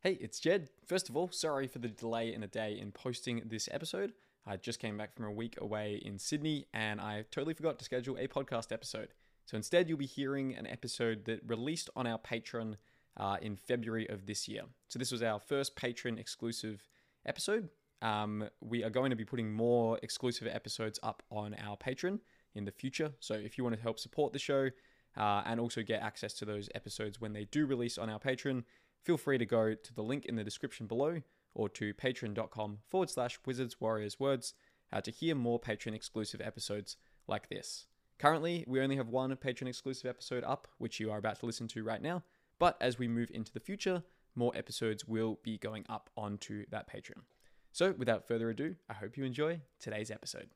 Hey, it's Jed. First of all, sorry for the delay in a day in posting this episode. I just came back from a week away in Sydney and I totally forgot to schedule a podcast episode. So instead, you'll be hearing an episode that released on our Patreon uh, in February of this year. So this was our first Patreon exclusive episode. Um, we are going to be putting more exclusive episodes up on our Patreon in the future. So if you want to help support the show uh, and also get access to those episodes when they do release on our Patreon, feel free to go to the link in the description below or to patreon.com forward slash wizards warriors words uh, to hear more Patreon exclusive episodes like this. Currently, we only have one Patreon exclusive episode up, which you are about to listen to right now. But as we move into the future, more episodes will be going up onto that Patreon. So, without further ado, I hope you enjoy today's episode.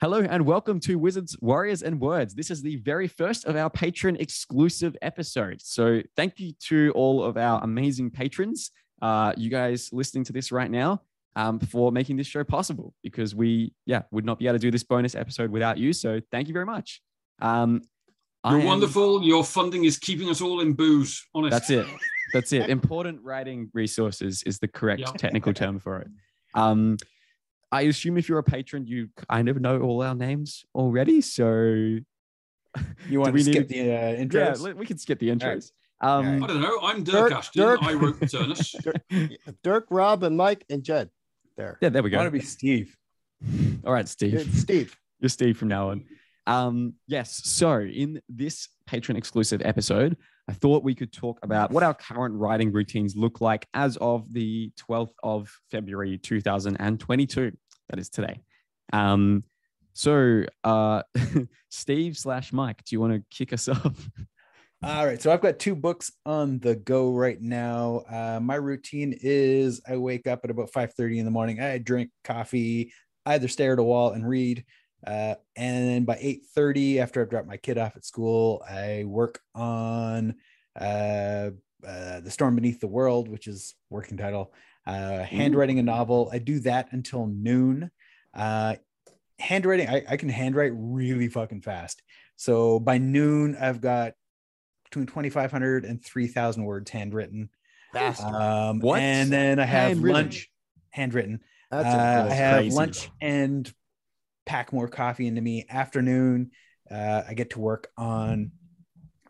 Hello and welcome to Wizards, Warriors, and Words. This is the very first of our Patreon exclusive episodes. So, thank you to all of our amazing patrons, uh, you guys listening to this right now, um, for making this show possible because we, yeah, would not be able to do this bonus episode without you. So, thank you very much. Um, You're am- wonderful. Your funding is keeping us all in booze. Honest. That's it. That's it. Important writing resources is the correct Yep. technical term for it. Um, I assume if you're a patron, you kind of know all our names already. So You want we to skip to- the uh, yeah, intros? let- we can skip the intros. right. Um, I don't know. I'm Dirk, Dirk- Ashton. Dirk. I wrote Turnus. Dirk, Rob, and Mike and Jed. There. yeah, there we I want to be Steve. All right, Steve. It's Steve. You're Steve from now on. Um, yes. So in this patron exclusive episode, I thought we could talk about what our current writing routines look like as of the 12th of February 2022. That is today. Um, so uh, Steve slash Mike, do you want to kick us off? All right. So I've got two books on the go right now. Uh, my routine is I wake up at about 5:30 in the morning. I drink coffee, either stare at a wall and read. Uh, and then by 8:30, after I've dropped my kid off at school, I work on uh, uh, The Storm Beneath the World, which is working title. Uh, handwriting a novel. I do that until noon. Uh, handwriting, I, I can handwrite really fucking fast. So by noon, I've got between 2,500 and 3,000 words handwritten. Um, What? And then I have Handwritten? lunch, handwritten. That's Uh, I a have crazy. lunch and pack more coffee into me. Afternoon, uh, I get to work on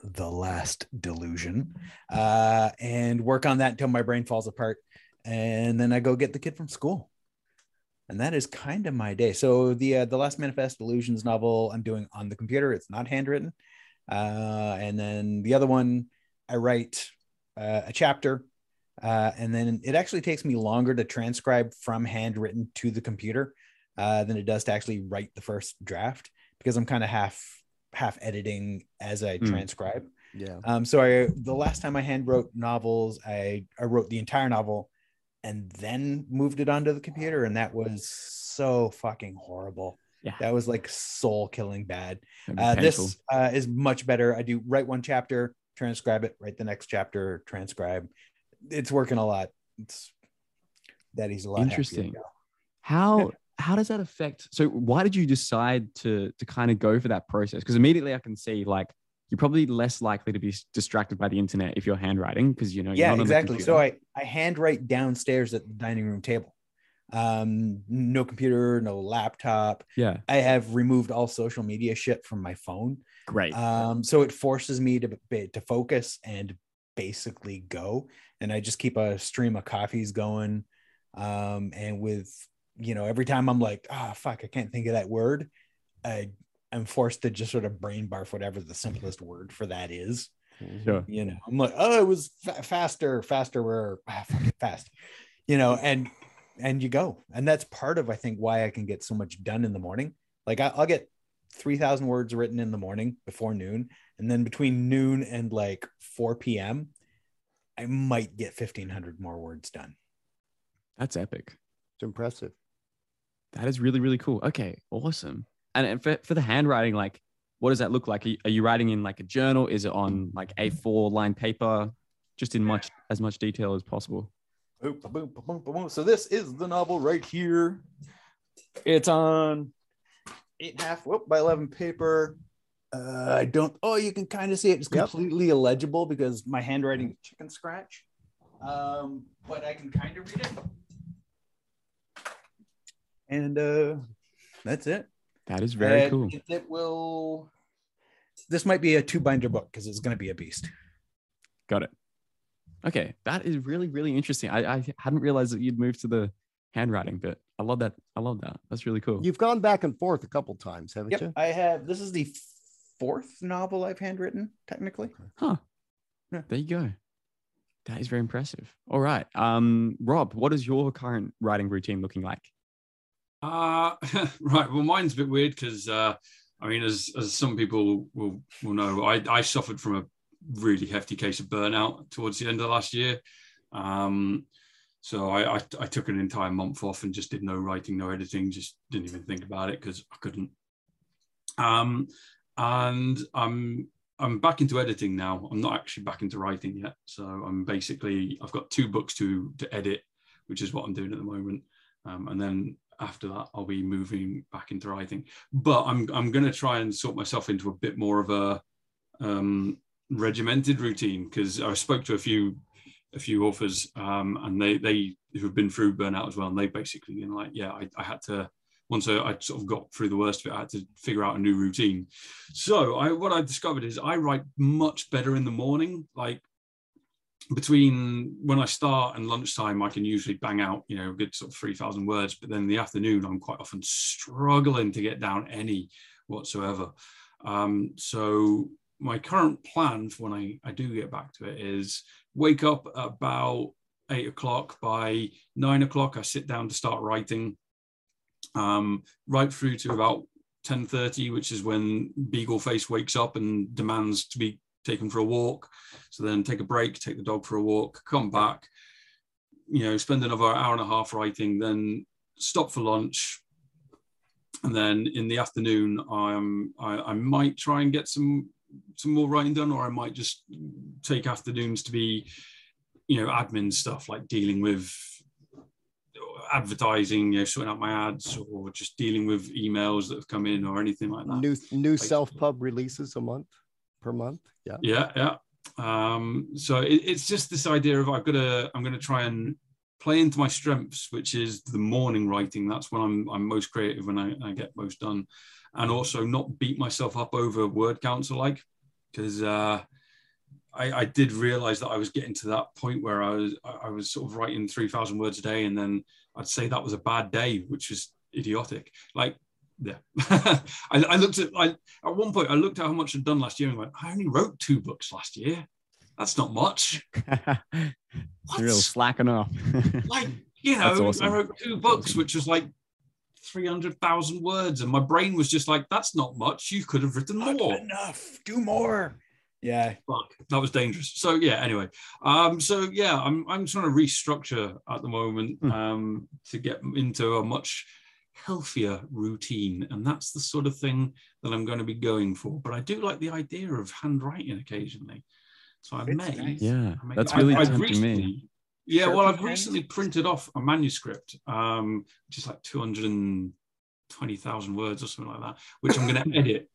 the last delusion uh, and work on that until my brain falls apart. And then I go get the kid from school. And that is kind of my day. So the uh, the last manifest illusions novel I'm doing on the computer. It's not handwritten. Uh, and then the other one, I write uh, a chapter uh, and then it actually takes me longer to transcribe from handwritten to the computer uh, than it does to actually write the first draft because I'm kind of half half editing as I Hmm. transcribe. yeah. Um, so I the last time I hand wrote novels, I I wrote the entire novel and then moved it onto the computer, and that was so fucking horrible. Yeah. That was like soul killing bad. Uh, this uh, is much better. I do write one chapter, transcribe it, write the next chapter, transcribe. It's working a lot. It's that he's a lot Interesting. How how does that affect? So why did you decide to to kind of go for that process? Because immediately I can see like you're probably less likely to be distracted by the internet if you're handwriting because you know you're yeah not on the exactly. So i i handwrite downstairs at the dining room table. Um no computer no laptop. Yeah. I have removed all social media shit from my phone. Great. Um so it forces me to to focus and basically go. And i just keep a stream of coffees going um and with you know every time i'm like ah fuck i can't think of that word i i'm forced to just sort of brain barf whatever the simplest word for that is sure you know i'm like oh it was fa- faster faster where ah, fucking fast you know and and you go. And that's part of I think why I can get so much done in the morning. Like I, I'll get three thousand words written in the morning before noon, and then between noon and like four p.m., I might get fifteen hundred more words done. That's epic. It's impressive. That is really, really cool. Okay, awesome. And, and for, for the handwriting, like, what does that look like? Are you, are you writing in like a journal? Is it on like A4 line paper? Just in much as much detail as possible. So this is the novel right here. It's on eight and a half whoop, by 11 paper. Uh, I don't, oh, you can kind of see it. It's Yep. completely illegible because my handwriting is chicken scratch. Um, but I can kind of read it. And uh, that's it. That is very And cool. It, it will, this might be a two binder book because it's going to be a beast. Got it. Okay, that is really, really interesting. I, I hadn't realized that you'd moved to the handwriting, but I love that. I love that. That's really cool. You've gone back and forth a couple times, haven't Yep, you? I have. This is the fourth novel I've handwritten, technically. Huh. Yeah. There you go. That is very impressive. All right. Um, Rob, what is your current writing routine looking like? Uh, right. Well, mine's a bit weird because, uh, I mean, as as some people will will know, I I suffered from a really hefty case of burnout towards the end of last year. Um, so I, I I took an entire month off and just did no writing, no editing, just didn't even think about it because I couldn't. Um, and I'm I'm back into editing now. I'm not actually back into writing yet. So I'm basically I've got two books to to edit, which is what I'm doing at the moment. Um, and then after that, I'll be moving back into writing. But I'm I'm going to try and sort myself into a bit more of a um, regimented routine because I spoke to a few a few authors um, and they they who've been through burnout as well, and they basically been like, yeah, I, I had to once I, I sort of got through the worst of it, I had to figure out a new routine. So I what I discovered is I write much better in the morning, like between when I start and lunchtime, I can usually bang out, you know, a good sort of 3,000 words. But then in the afternoon, I'm quite often struggling to get down any whatsoever. Um, so my current plan for when I, I do get back to it is wake up about eight o'clock. By nine o'clock, I sit down to start writing, um, right through to about 10.30, which is when Beagle Face wakes up and demands to be taken for a walk. So then take a break, take the dog for a walk, come back, you know, spend another hour and a half writing, then stop for lunch. And then in the afternoon, I'm, I, I might try and get some some more writing done, or I might just take afternoons to be, you know, admin stuff like dealing with advertising, you know, sorting out my ads, or just dealing with emails that have come in, or anything like that. New new Basically. self pub releases a month per month. Yeah. yeah yeah um so it, it's just this idea of i've got to i'm going to try and play into my strengths which is the morning writing that's when i'm i'm most creative when i, I get most done and also not beat myself up over word counts alike because uh I, I did realize that I was getting to that point where I was I was sort of writing three thousand words a day, and then I'd say that was a bad day, which was idiotic. Like, yeah, I, I looked at I at one point I looked at how much I'd done last year and went, I only wrote two books last year. That's not much. Real slacking off. Like, you know, awesome. I wrote two books, awesome. which was like 300,000 words. And my brain was just like, that's not much. You could have written Not more. enough. Do more. Yeah. Fuck, that was dangerous. So yeah, anyway. Um, so yeah, I'm I'm trying to restructure at the moment Hmm. um to get into a much healthier routine. And that's the sort of thing that I'm going to be going for. But I do like the idea of handwriting occasionally. So I It's may nice. yeah, I mean, that's I- really I've tempting recently- me. Yeah, well, I've recently printed off a manuscript, um, which is like 220,000 words or something like that, which I'm going to edit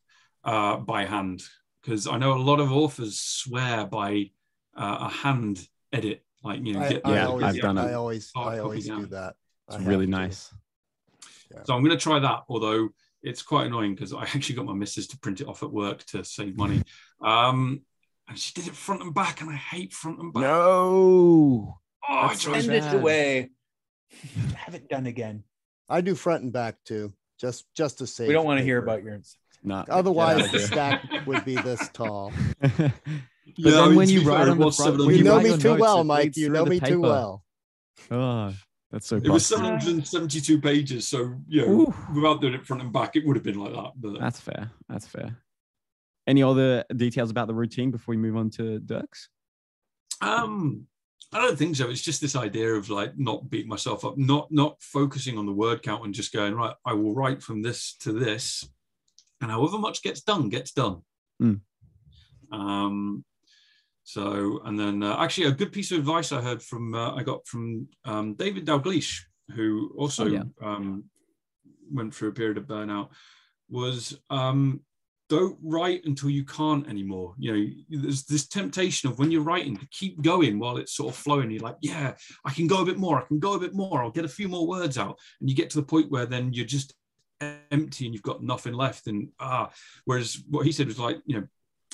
uh, by hand because I know a lot of authors swear by uh, a hand edit. Like, you know, I, get I Yeah, always, I've done it. I it. always, I always do that. It's have really to. Nice. So I'm going to try that, although it's quite annoying because I actually got my missus to print it off at work to save money. Um, and she did it front and back, and I hate front and back. No. Oh, I That's so just- Send it away. Have it done again. I do front and back too, just just to save. We don't want to hear about your. Not Otherwise, the stack would be this tall. but Yeah, then when you write fair, on the front, You know me too well, Mike. You know me too well. Oh, That's so. It was 772 pages, so you know, Ooh. without doing it front and back, it would have been like that. But That's fair. That's fair. Any other details about the routine before we move on to Dirks? Um, I don't think so. It's just this idea of like not beating myself up, not not focusing on the word count and just going right. I will write from this to this, and however much gets done gets done. Mm. Um, so and then uh, actually a good piece of advice I heard from uh, I got from um, David Dalglish, who also Oh, yeah. um, went through a period of burnout, was um, don't write until you can't anymore. You know, there's this temptation of when you're writing to keep going while it's sort of flowing. You're like, yeah, I can go a bit more. I can go a bit more. I'll get a few more words out. And you get to the point where then you're just empty and you've got nothing left. And ah, whereas what he said was like, you know,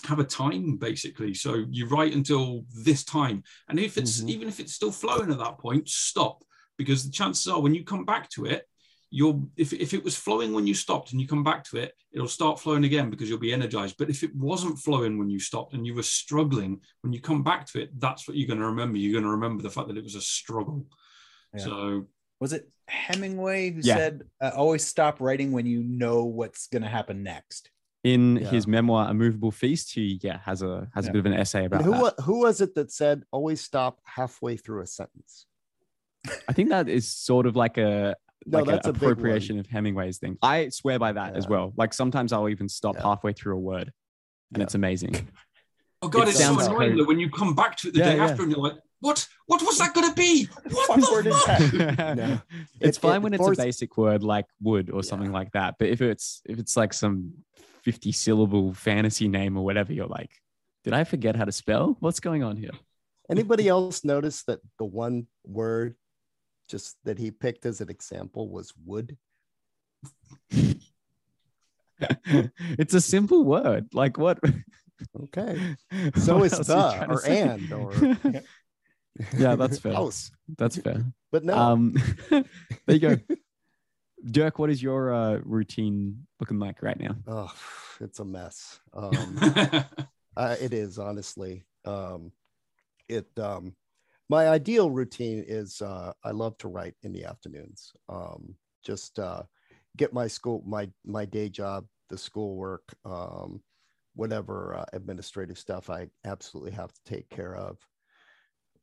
have a time basically. So you write until this time. And if it's Mhm. even if it's still flowing at that point, stop. Because the chances are when you come back to it, you'll if, if it was flowing when you stopped and you come back to it it'll start flowing again because you'll be energized but if it wasn't flowing when you stopped and you were struggling when you come back to it that's what you're going to remember you're going to remember the fact that it was a struggle Yeah. so Was it Hemingway who Yeah. said, uh, "Always stop writing when you know what's going to happen next"? In Yeah. his memoir, A Movable Feast, he yeah has a has Yeah. a bit of an essay about And who that. who was it that said always stop halfway through a sentence? I think that is sort of like a No, like an that's a appropriation of Hemingway's thing. I swear by that as well. Like sometimes I'll even stop Yeah. halfway through a word, and Yeah. it's amazing. oh god It it's so annoying code. that when you come back to it the Yeah, day yeah. after and you're like what what was that going to be what the fuck? No. It's It- fine it when it's force- a basic word like wood or Yeah. something like that. But if it's if it's like some 50 syllable fantasy name or whatever, you're like, did I forget how to spell? What's going on here? Anybody else notice that the one word just that he picked as an example was wood? it's a simple word. Like what? Okay. So what is else are you trying the or and or yeah, that's fair. house. That's fair. But no, Um, there you go. Dirk, what is your uh, routine looking like right now? oh, it's a mess. Um, Uh, it is honestly. Um, it um, my ideal routine is uh, I love to write in the afternoons. Um, just uh, get my school, my my day job, the schoolwork, um, whatever uh, administrative stuff I absolutely have to take care of.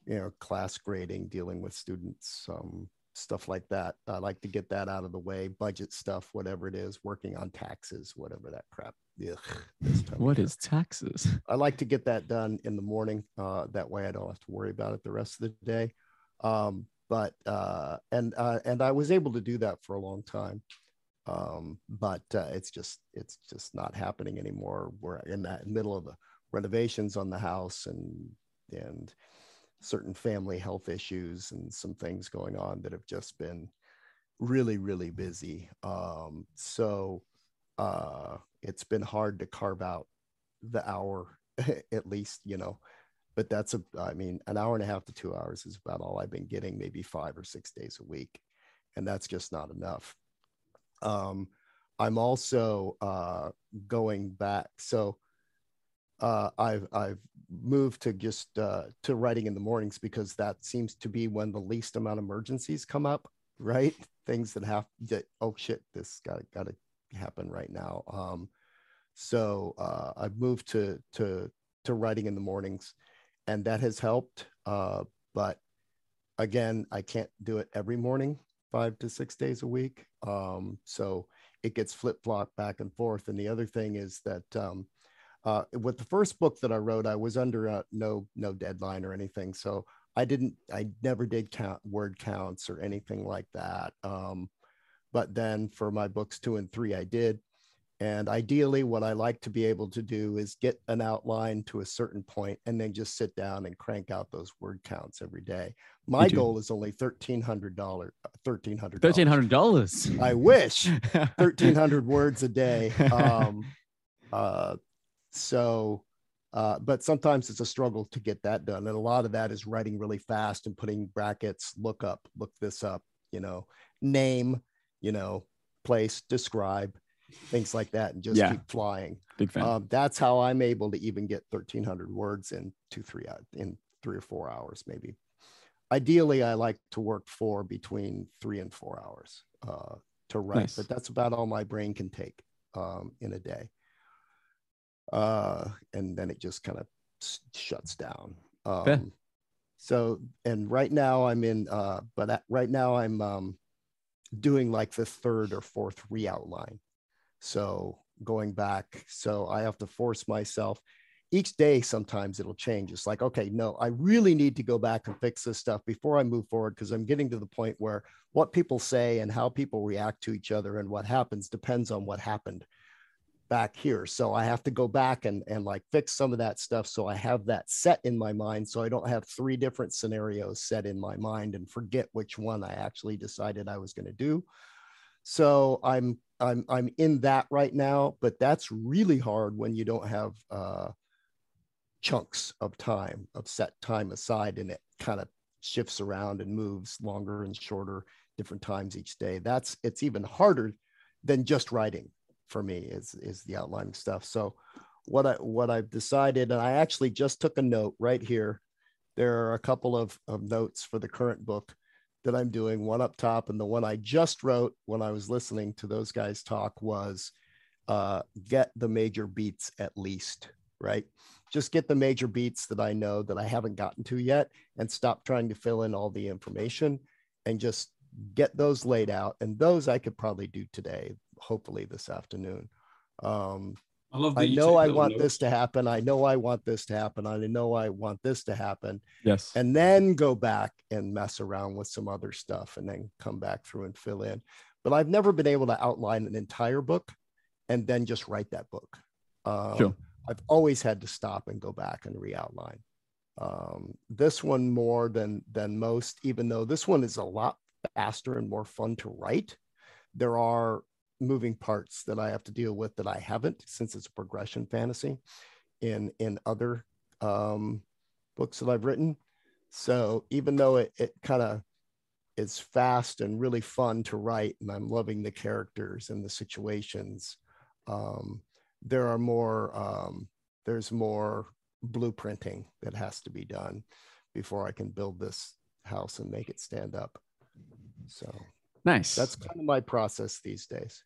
You know, class grading, dealing with students, um, stuff like that. I like to get that out of the way. Budget stuff, whatever it is, working on taxes, whatever that crap. Ugh, this time of What is taxes? I like to get that done in the morning. Uh, that way I don't have to worry about it the rest of the day. Um, but uh, and uh, and I was able to do that for a long time. Um, but uh, it's just it's just not happening anymore. We're in that middle of the renovations on the house and and certain family health issues and some things going on that have just been really really busy. Um, so uh, it's been hard to carve out the hour at least, you know. But that's a, I mean, an hour and a half to two hours is about all I've been getting, maybe five or six days a week. And that's just not enough. Um, I'm also uh, going back. So uh, I've, I've moved to just uh, to writing in the mornings because that seems to be when the least amount of emergencies come up, right? Things that have that, oh shit, this got, got to happen right now. Um, so uh, I've moved to to to writing in the mornings, and that has helped. Uh, but again, I can't do it every morning, five to six days a week. Um, so it gets flip flop back and forth. And the other thing is that um, uh, with the first book that I wrote, I was under uh, no no deadline or anything. So I didn't, I never did count word counts or anything like that. Um, but then for my books two and three, I did. And ideally, what I like to be able to do is get an outline to a certain point and then just sit down and crank out those word counts every day. My goal is only $1,300. $1,300. Thirteen hundred dollars. I wish 1,300 words a day. Um, uh, so, uh, but sometimes it's a struggle to get that done. And a lot of that is writing really fast and putting brackets, look up, look this up, you know, name, you know, place, describe, things like that, and just Yeah. keep flying. Big fan. Um, that's how I'm able to even get 1,300 words in two, three, in three or four hours, maybe. ideally, I like to work for between three and four hours uh, to write, Nice. but that's about all my brain can take um, in a day. Uh, and then it just kind of shuts down. Um, so, and right now I'm in, uh, but at, right now I'm um, doing like the third or fourth re-outline. So going back, so I have to force myself each day sometimes it'll change it's like okay no i really need to go back and fix this stuff before i move forward because i'm getting to the point where what people say and how people react to each other and what happens depends on what happened back here. So i have to go back and and like fix some of that stuff so i have that set in my mind so i don't have three different scenarios set in my mind and forget which one i actually decided i was going to do. So i'm i'm i'm in that right now but that's really hard when you don't have uh chunks of time of set time aside and it kind of shifts around and moves longer and shorter different times each day. That's it's even harder than just writing for me is is the outlining stuff. So what i what i've decided and i actually just took a note right here. There are a couple of, of notes for the current book that i'm doing. One up top and the one i just wrote when i was listening to those guys talk was uh, get the major beats at least right? Just get the major beats that I know that I haven't gotten to yet and stop trying to fill in all the information and just get those laid out. And those I could probably do today, hopefully this afternoon. Um, I love that I know I want notes. this to happen. I know I want this to happen. I know I want this to happen. Yes. And then go back and mess around with some other stuff and then come back through and fill in. But I've never been able to outline an entire book and then just write that book. Um, Sure. I've always had to stop and go back and re-outline. Um, this one more than than most, even though this one is a lot faster and more fun to write. There are moving parts that I have to deal with that I haven't since it's a progression fantasy in in other um, books that I've written. So even though it, it kind of is fast and really fun to write, and I'm loving the characters and the situations, um, there are more um, there's more blueprinting that has to be done before I can build this house and make it stand up. So Nice. that's kind of my process these days.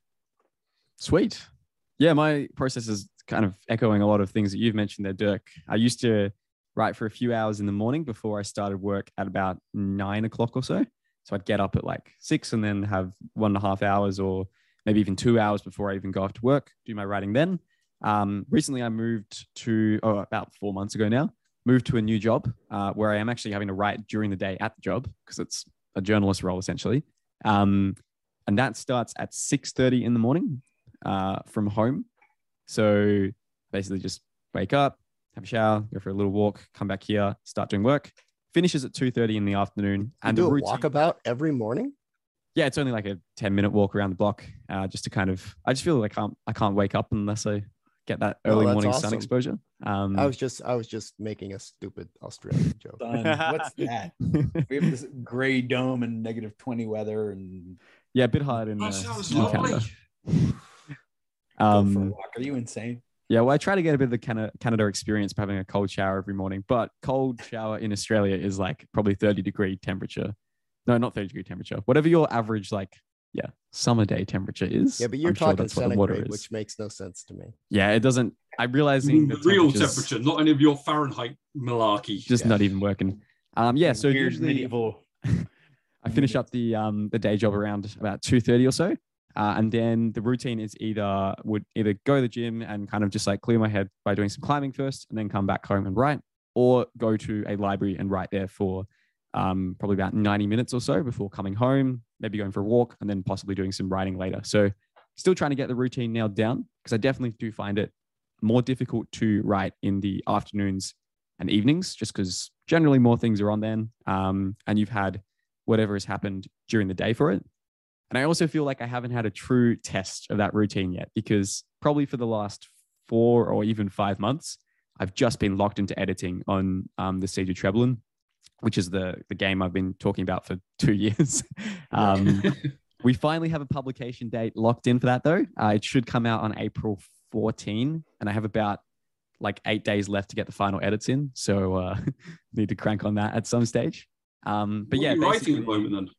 Sweet. Yeah, my process is kind of echoing a lot of things that you've mentioned there, Dirk. I used to write for a few hours in the morning before I started work at about nine o'clock or so. So I'd get up at like six and then have one and a half hours or maybe even two hours before I even go off to work, do my writing then. Um, recently, I moved to, oh, about four months ago now, moved to a new job uh, where I am actually having to write during the day at the job because it's a journalist role essentially. Um, and that starts at 6.30 in the morning uh, from home. So basically just wake up, have a shower, go for a little walk, come back here, start doing work. Finishes at 2.30 in the afternoon. You And do the a routine, walkabout every morning. yeah, it's only like a 10 minute walk around the block uh, just to kind of, I just feel like I can't, I can't wake up unless I get that Oh, early that's morning sun exposure. Um, I was just I was just making a stupid Australian joke. Son, what's that? We have this gray dome and negative 20 weather and yeah, a bit hard in, uh, in. Canada. go for a Um, walk. Are you insane? Yeah, well, I try to get a bit of the Canada, Canada experience by having a cold shower every morning, but cold shower in Australia is like probably 30 degree temperature. No, not 30 degree temperature. Whatever your average, like, yeah, summer day temperature is. Yeah, but you're I'm talking that's what the water centigrade, which makes no sense to me. Yeah, it doesn't. I'm realizing the the real temperature, not any of your Fahrenheit malarkey. just Yeah. not even working. Um, yeah, so Weird usually medieval. I finish up the um the day job around about two thirty or so, uh, and then the routine is either would either go to the gym and kind of just like clear my head by doing some climbing first, and then come back home and write, or go to a library and write there for um, probably about ninety minutes or so before coming home, maybe going for a walk, and then possibly doing some writing later. So still trying to get the routine nailed down because I definitely do find it more difficult to write in the afternoons and evenings, just because generally more things are on then, um, and you've had whatever has happened during the day for it. And I also feel like I haven't had a true test of that routine yet because probably for the last four or even five months, I've just been locked into editing on um, the Siege of Treblan, which is the, the game I've been talking about for two years. um, we finally have a publication date locked in for that though. Uh, it should come out on April 14, and I have about like eight days left to get the final edits in. So uh, need to crank on that at some stage. Um, but What yeah, are writing at the moment then?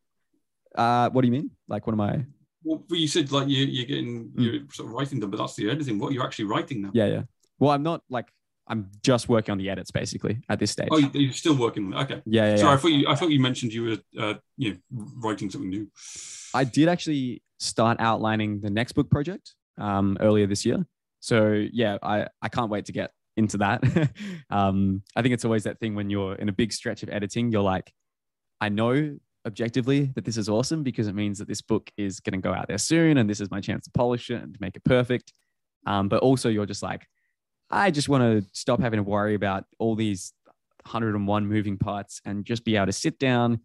Uh, what do you mean? Like, what am I? Well, you said like you, you're getting Mm. you're sort of writing them, but that's the editing. What you're you actually writing now? Yeah, yeah. Well, I'm not like I'm just working on the edits basically at this stage. Oh, you- you're still working. Okay. yeah, yeah, Sorry, yeah. I thought you. I thought you mentioned you were, uh, you know, writing something new. I did actually start outlining the next book project um, earlier this year. So yeah, I, I can't wait to get into that. um, I think it's always that thing when you're in a big stretch of editing, you're like, I know objectively that this is awesome because it means that this book is going to go out there soon and this is my chance to polish it and to make it perfect. Um, but also you're just like, I just want to stop having to worry about all these 101 moving parts and just be able to sit down,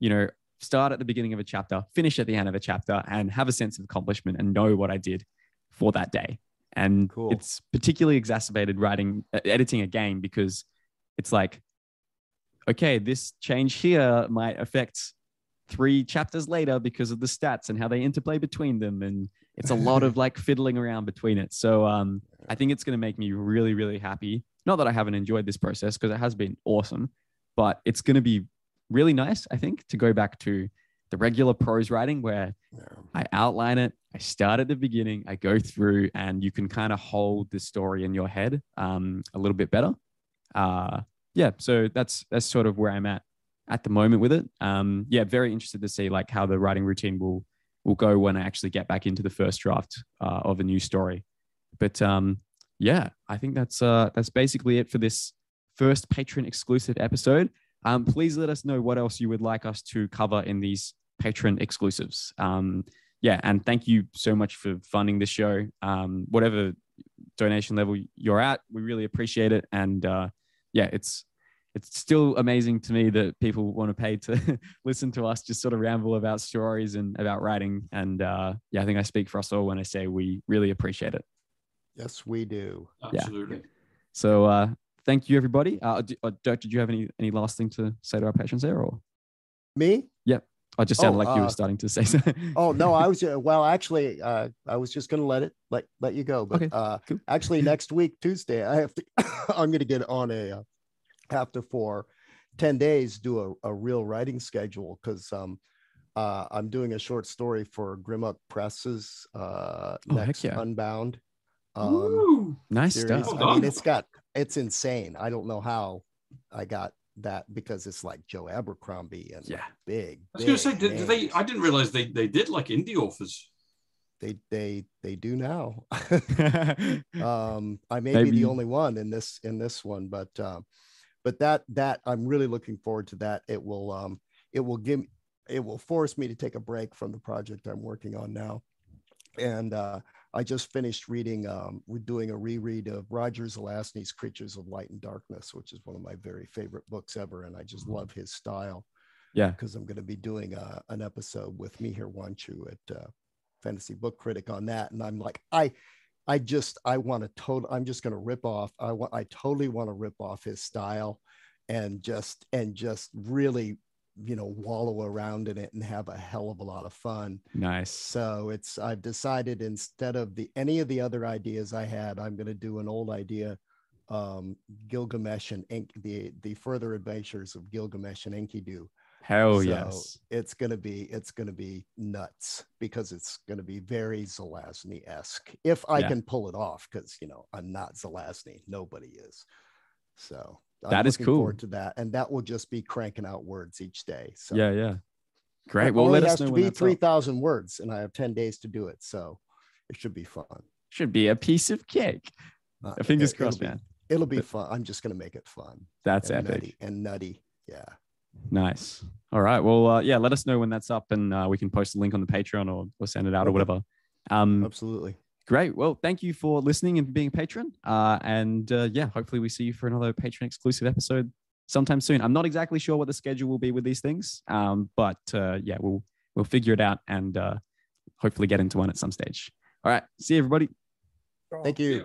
you know, start at the beginning of a chapter, finish at the end of a chapter, and have a sense of accomplishment and know what I did for that day. And Cool. it's particularly exacerbated writing, editing a game because it's like, okay, this change here might affect three chapters later because of the stats and how they interplay between them. And it's a lot of like fiddling around between it. So um, I think it's going to make me really, really happy. Not that I haven't enjoyed this process because it has been awesome, but it's going to be really nice, I think, to go back to the regular prose writing where Yeah. I outline it, I start at the beginning, I go through, and you can kind of hold the story in your head um, a little bit better. Uh, yeah, so that's that's sort of where I'm at at the moment with it. Um, yeah, very interested to see like how the writing routine will will go when I actually get back into the first draft uh, of a new story. But um, yeah, I think that's uh, that's basically it for this first patron exclusive episode. Um, please let us know what else you would like us to cover in these patron exclusives. Um, yeah, and thank you so much for funding the show. Um, whatever donation level you're at, we really appreciate it. And uh, yeah, it's it's still amazing to me that people want to pay to listen to us just sort of ramble about stories and about writing. And uh, yeah, I think I speak for us all when I say we really appreciate it. Yes, we do. Absolutely. So uh, thank you, everybody. Uh, d- uh, Dirk, did you have any any last thing to say to our patrons there, or Me? Yep. I just sounded Oh, like you were uh, starting to say so? Oh no, I was uh, well. Actually, uh, I was just gonna let it let let you go. But Okay, uh, cool. actually, next week Tuesday, I have to. I'm gonna get on a uh, have to for ten days do a, a real writing schedule because um, uh, I'm doing a short story for Grim Oak Presses. Uh, Oh, next yeah. Unbound. Um, Woo! nice series. stuff. I mean, it's got it's insane. I don't know how I got that because it's like Joe Abercrombie and Yeah. big. I was going to say, did, did they? I didn't realize they they did like indie authors. they they they do now. um, I may be the only one in this in this one, but um, but that that I'm really looking forward to that. It will um, it will give it will force me to take a break from the project I'm working on now, and uh, I just finished reading. Um, we're doing a reread of Roger Zelazny's Creatures of Light and Darkness, which is one of my very favorite books ever, and I just love his style yeah. because I'm going to be doing uh, an episode with Mihir Wanchoo at uh, Fantasy Book Critic on that, and I'm like, I, I just, I want to total, I'm just going to rip off. I want, I totally want to rip off his style, and just, and just really, you know, wallow around in it and have a hell of a lot of fun. Nice. So it's, I've decided instead of the any of the other ideas I had, I'm going to do an old idea. Um, Gilgamesh and Ink, the the further adventures of Gilgamesh and Enkidu Hell so yes. it's gonna be it's gonna be nuts because it's gonna be very Zelazny esque if I Yeah. can pull it off because you know I'm not Zelazny, nobody is. So That is cool. Forward to that, and that will just be cranking out words each day. So Yeah, yeah. Great. It Well, let us has know to be three thousand words, and I have ten days to do it. So it should be fun. Should be a piece of cake. Uh, Fingers it- it'll crossed, be- man. It'll be But- fun. I'm just gonna make it fun. That's and epic. nutty and nutty. Yeah. Nice. All right. Well, uh, yeah, let us know when that's up and uh, we can post a link on the Patreon or, or send it out or whatever. Um, Absolutely. great. Well, thank you for listening and being a patron. Uh, and uh, yeah, hopefully we see you for another patron exclusive episode sometime soon. I'm not exactly sure what the schedule will be with these things, um, but uh, yeah, we'll we'll figure it out and uh, hopefully get into one at some stage. All right. See you, everybody. Thank you. Yeah.